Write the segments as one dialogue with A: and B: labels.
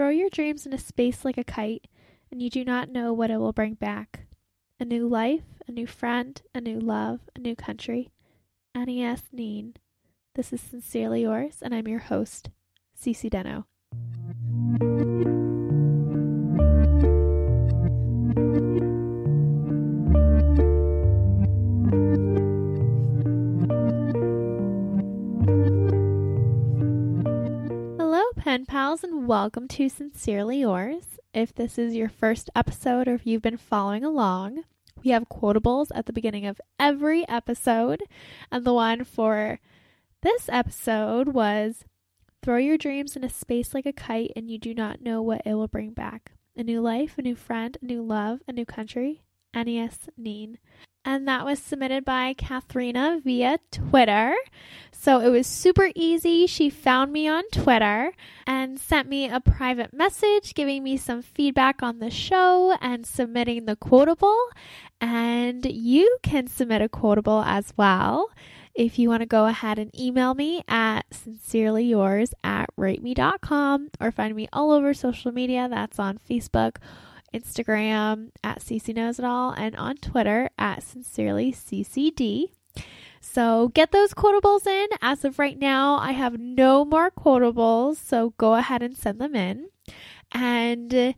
A: throw your dreams into space like a kite, and you do not know what it will bring back. A new life, a new friend, a new love, a new country. Anaïs Nin. This is Sincerely Yours, and I'm your host, Cece Deno. Pals, and welcome to Sincerely Yours. If this is your first episode or if you've been following along, we have quotables at the beginning of every episode, and the one for this episode was Throw your dreams in a space like a kite, and you do not know what it will bring back. A new life, a new friend, a new love, a new country. Anaïs Nin. And that was submitted by Katharina via Twitter. So it was super easy. She found me on Twitter and sent me a private message giving me some feedback on the show and submitting the quotable. And you can submit a quotable as well if you want to go ahead and email me at sincerely yours at rateme.com or find me all over social media. That's on Facebook, Instagram at CC Knows It All, and on Twitter at sincerely CCD. So get those quotables in. As of right now, I have no more quotables, so go ahead and send them in. And uh,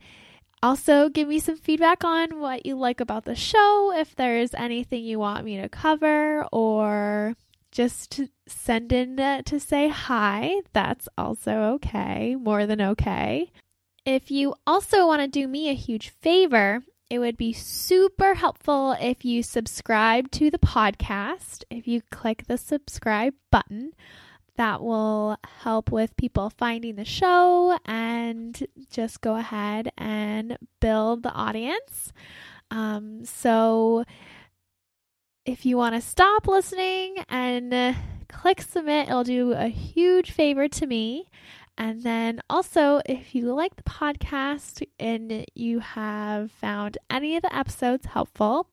A: also, give me some feedback on what you like about the show, if there's anything you want me to cover, or just send in uh, to say hi. That's also okay, more than okay. If you also want to do me a huge favor, it would be super helpful if you subscribe to the podcast. If you click the subscribe button, that will help with people finding the show and just go ahead and build the audience. Um, so, if you want to stop listening and uh, click submit, it'll do a huge favor to me. And then also, if you like the podcast and you have found any of the episodes helpful,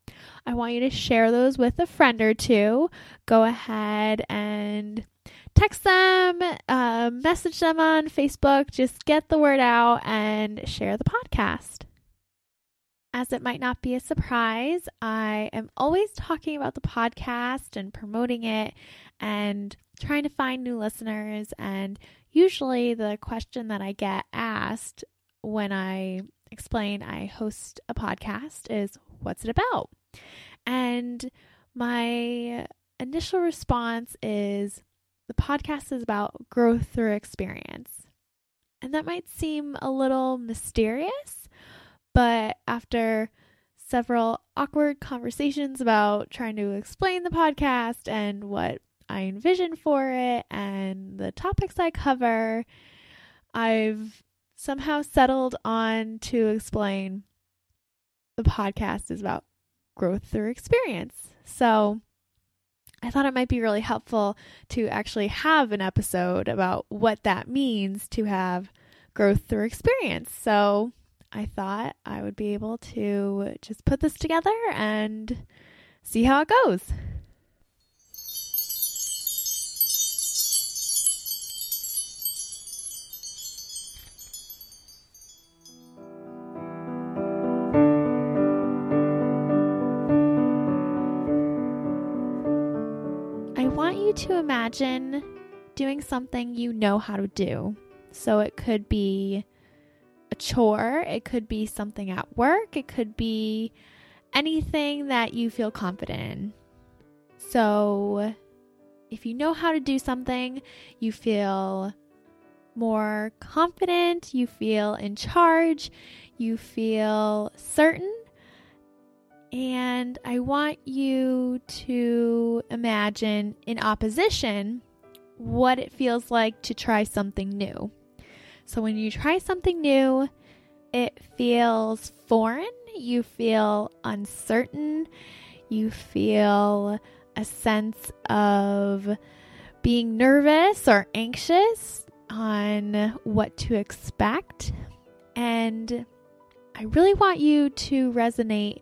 A: I want you to share those with a friend or two. Go ahead and text them, uh, message them on Facebook, just get the word out and share the podcast. As it might not be a surprise, I am always talking about the podcast and promoting it and trying to find new listeners. And usually, the question that I get asked when I explain I host a podcast is, What's it about? And my initial response is, The podcast is about growth through experience. And that might seem a little mysterious but after several awkward conversations about trying to explain the podcast and what I envision for it and the topics I cover, I've somehow settled on to explain the podcast is about growth through experience. So I thought it might be really helpful to actually have an episode about what that means to have growth through experience. So I thought I would be able to just put this together and see how it goes. Imagine doing something you know how to do. So it could be a chore, it could be something at work, it could be anything that you feel confident in. So, if you know how to do something, you feel more confident, you feel in charge, you feel certain. And I want you to imagine in opposition what it feels like to try something new. So when you try something new, it feels foreign, you feel uncertain, you feel a sense of being nervous or anxious on what to expect. And I really want you to resonate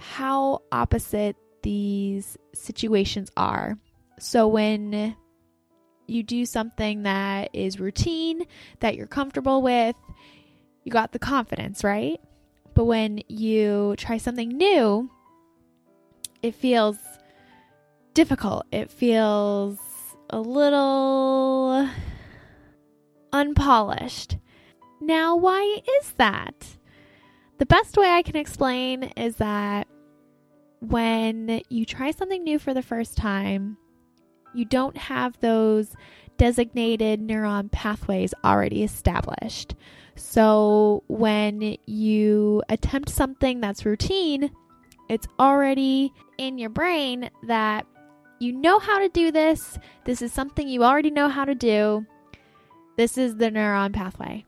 A: how opposite these situations are. So when you do something that is routine, that you're comfortable with, you got the confidence, right? But when you try something new, it feels difficult. It feels a little unpolished. Now, why is that? The best way I can explain is that when you try something new for the first time, you don't have those designated neuron pathways already established. So when you attempt something that's routine, it's already in your brain that you know how to do this. This is something you already know how to do. This is the neuron pathway.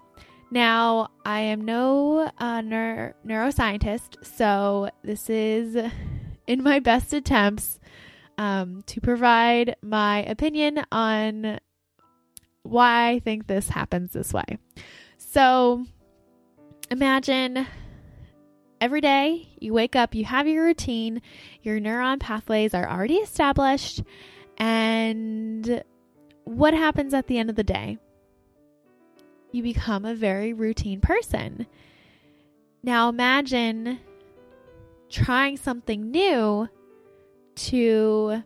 A: Now, I am no uh, neur- neuroscientist, so this is in my best attempts um, to provide my opinion on why I think this happens this way. So, imagine every day you wake up, you have your routine, your neuron pathways are already established, and what happens at the end of the day? You become a very routine person. Now imagine trying something new to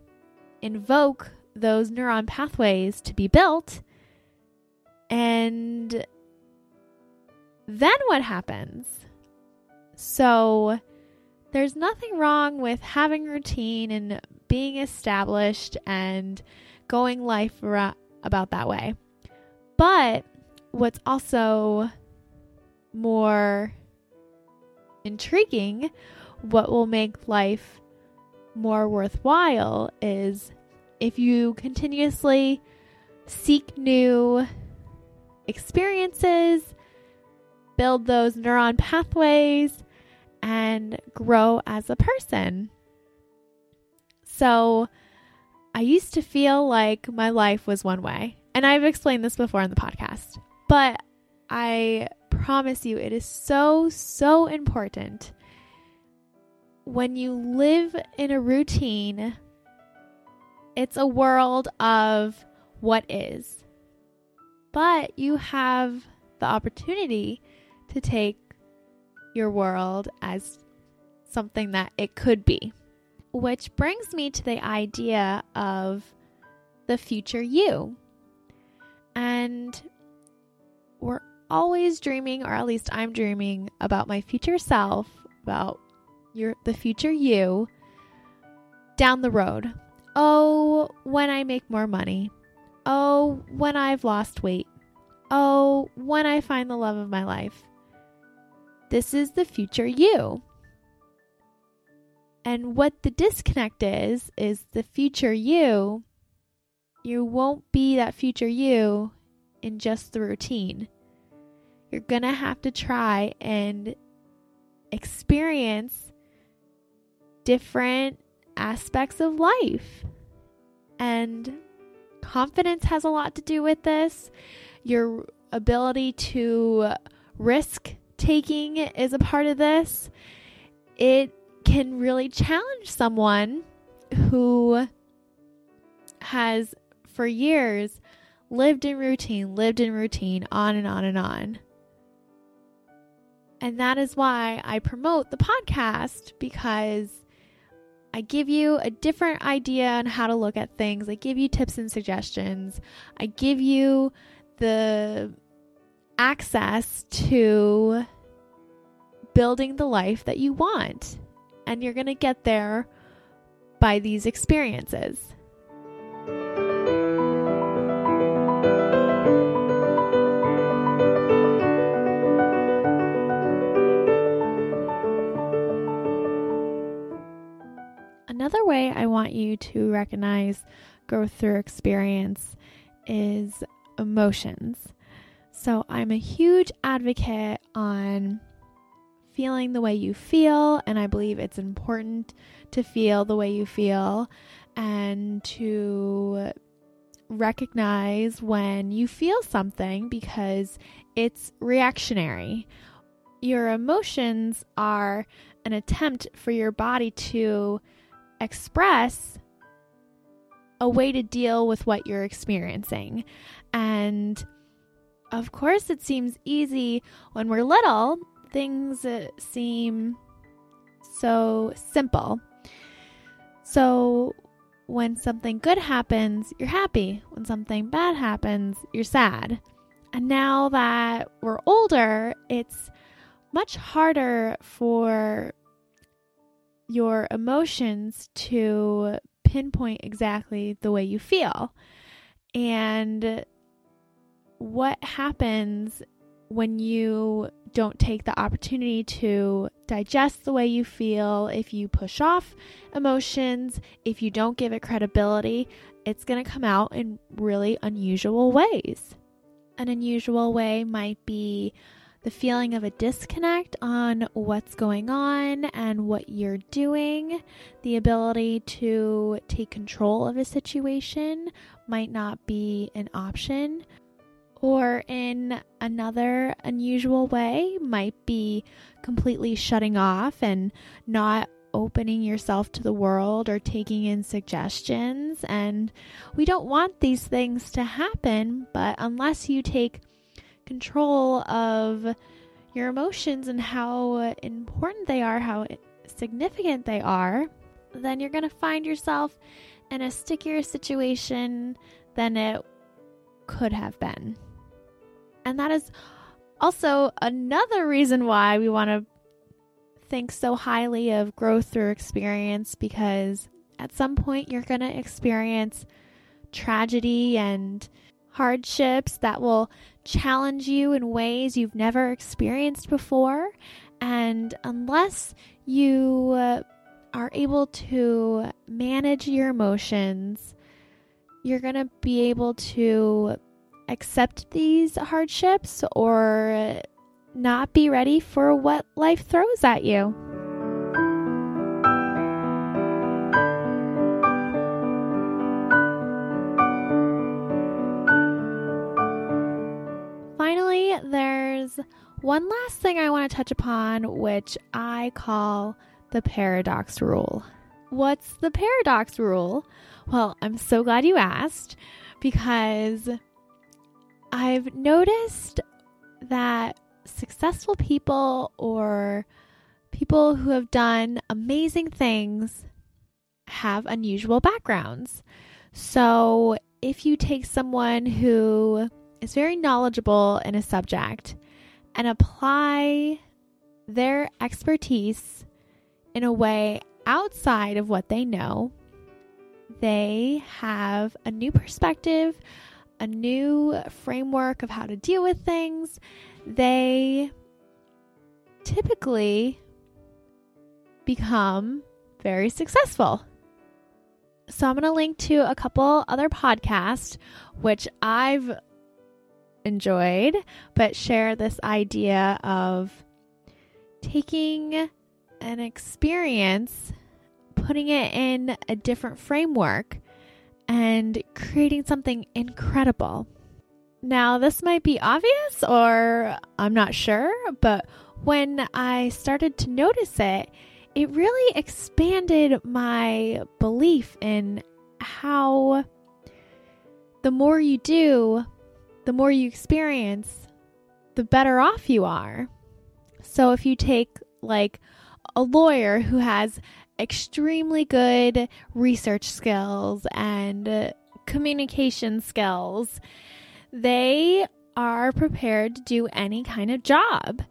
A: invoke those neuron pathways to be built. And then what happens? So there's nothing wrong with having routine and being established and going life ra- about that way. But what's also more intriguing, what will make life more worthwhile is if you continuously seek new experiences, build those neuron pathways, and grow as a person. So, I used to feel like my life was one way, and I've explained this before in the podcast, but I promise you it is so, so important. When you live in a routine, it's a world of what is. But you have the opportunity to take your world as something that it could be. Which brings me to the idea of the future you. And we're always dreaming, or at least I'm dreaming, about my future self, about your the future you down the road. Oh, when I make more money. Oh, when I've lost weight. Oh, when I find the love of my life. This is the future you. And what the disconnect is, is the future you, you won't be that future you in just the routine. You're going to have to try and experience different aspects of life. And confidence has a lot to do with this. Your ability to risk taking is a part of this. It can really challenge someone who has for years lived in routine, lived in routine, on and on and on. And that is why I promote the podcast because I give you a different idea on how to look at things. I give you tips and suggestions. I give you the access to building the life that you want. And you're going to get there by these experiences. Another way I want you to recognize growth through experience is emotions. So, I'm a huge advocate on feeling the way you feel, and I believe it's important to feel the way you feel and to recognize when you feel something because it's reactionary. Your emotions are an attempt for your body to express a way to deal with what you're experiencing. And of course, it seems easy when we're little, things uh, seem so simple. So, when something good happens, you're happy. When something bad happens, you're sad. And now that we're older, it's much harder for your emotions to pinpoint exactly the way you feel. And what happens when you don't take the opportunity to digest the way you feel, if you push off emotions, if you don't give it credibility, it's going to come out in really unusual ways. An unusual way might be the feeling of a disconnect on what's going on and what you're doing, the ability to take control of a situation might not be an option. Or in another unusual way, might be completely shutting off and not opening yourself to the world or taking in suggestions. And we don't want these things to happen, but unless you take control of your emotions and how important they are, how significant they are, then you're going to find yourself in a stickier situation than it could have been. And that is also another reason why we want to think so highly of growth through experience because at some point you're going to experience tragedy and hardships that will challenge you in ways you've never experienced before. And unless you uh, are able to manage your emotions, you're going to be able to accept these hardships or not be ready for what life throws at you. One last thing I want to touch upon, which I call the paradox rule. What's the paradox rule? Well, I'm so glad you asked because I've noticed that successful people or people who have done amazing things have unusual backgrounds. So, if you take someone who is very knowledgeable in a subject and apply their expertise in a way outside of what they know, they have a new perspective, a new framework of how to deal with things. They typically become very successful. So, I'm going to link to a couple other podcasts, which I've enjoyed, but share this idea of taking an experience, putting it in a different framework, and creating something incredible. Now, this might be obvious or I'm not sure, but when I started to notice it, it really expanded my belief in how the more you do, the more you experience, the better off you are. So if you take like a lawyer who has extremely good research skills and uh, communication skills, they are prepared to do any kind of job.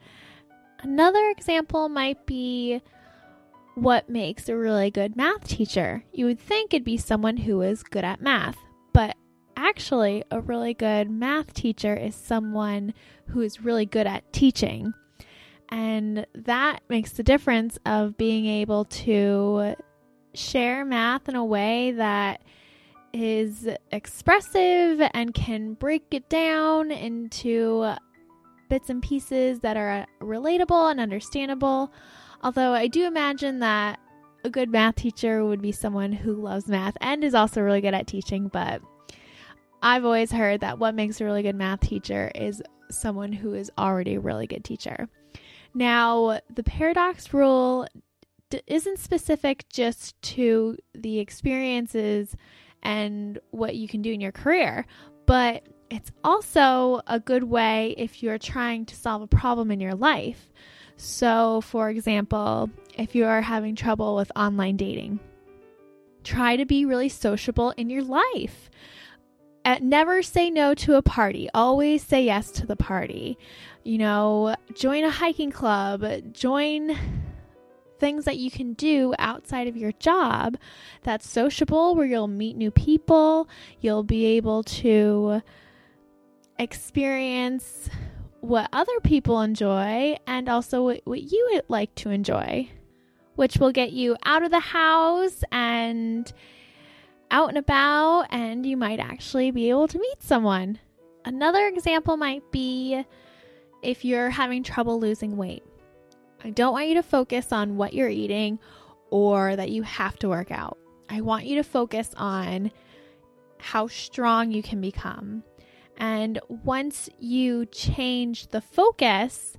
A: Another example might be what makes a really good math teacher. You would think it'd be someone who is good at math, but actually, a really good math teacher is someone who is really good at teaching. And that makes the difference of being able to share math in a way that is expressive and can break it down into bits and pieces that are uh, relatable and understandable. Although I do imagine that a good math teacher would be someone who loves math and is also really good at teaching, but I've always heard that what makes a really good math teacher is someone who is already a really good teacher. Now, the paradox rule d- isn't specific just to the experiences and what you can do in your career. But it's also a good way if you're trying to solve a problem in your life. So, for example, if you are having trouble with online dating, try to be really sociable in your life. Never say no to a party, always say yes to the party. You know, join a hiking club, join things that you can do outside of your job that's sociable, where you'll meet new people, you'll be able to experience what other people enjoy and also what, what you would like to enjoy, which will get you out of the house and out and about, and you might actually be able to meet someone. Another example might be if you're having trouble losing weight. I don't want you to focus on what you're eating or that you have to work out. I want you to focus on how strong you can become. And once you change the focus,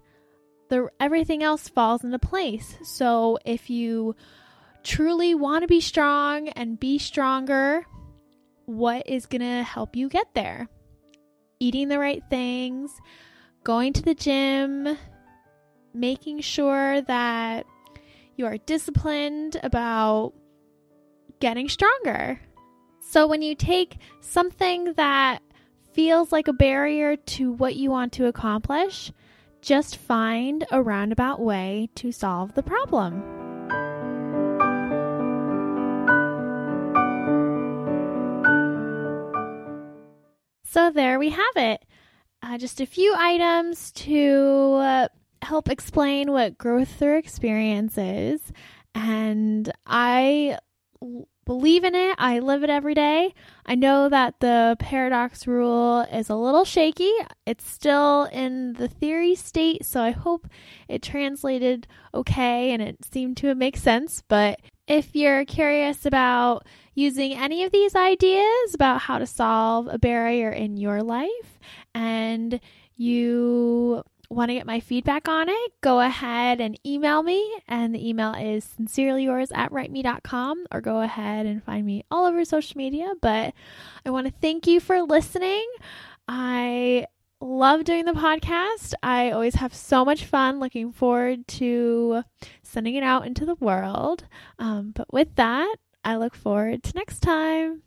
A: the everything else falls into place. So if you truly want to be strong and be stronger, what is going to help you get there? Eating the right things, going to the gym, making sure that you are disciplined about getting stronger. So when you take something that feels like a barrier to what you want to accomplish, just find a roundabout way to solve the problem. So, there we have it. Uh, just a few items to uh, help explain what growth through experience is. And I believe in it. I live it every day. I know that the paradox rule is a little shaky. It's still in the theory state, so I hope it translated okay and it seemed to make sense. But if you're curious about using any of these ideas about how to solve a barrier in your life and you want to get my feedback on it, go ahead and email me. And the email is sincerely yours at writeme.com or go ahead and find me all over social media. But I want to thank you for listening. I love doing the podcast. I always have so much fun looking forward to sending it out into the world. Um, but with that, I look forward to next time.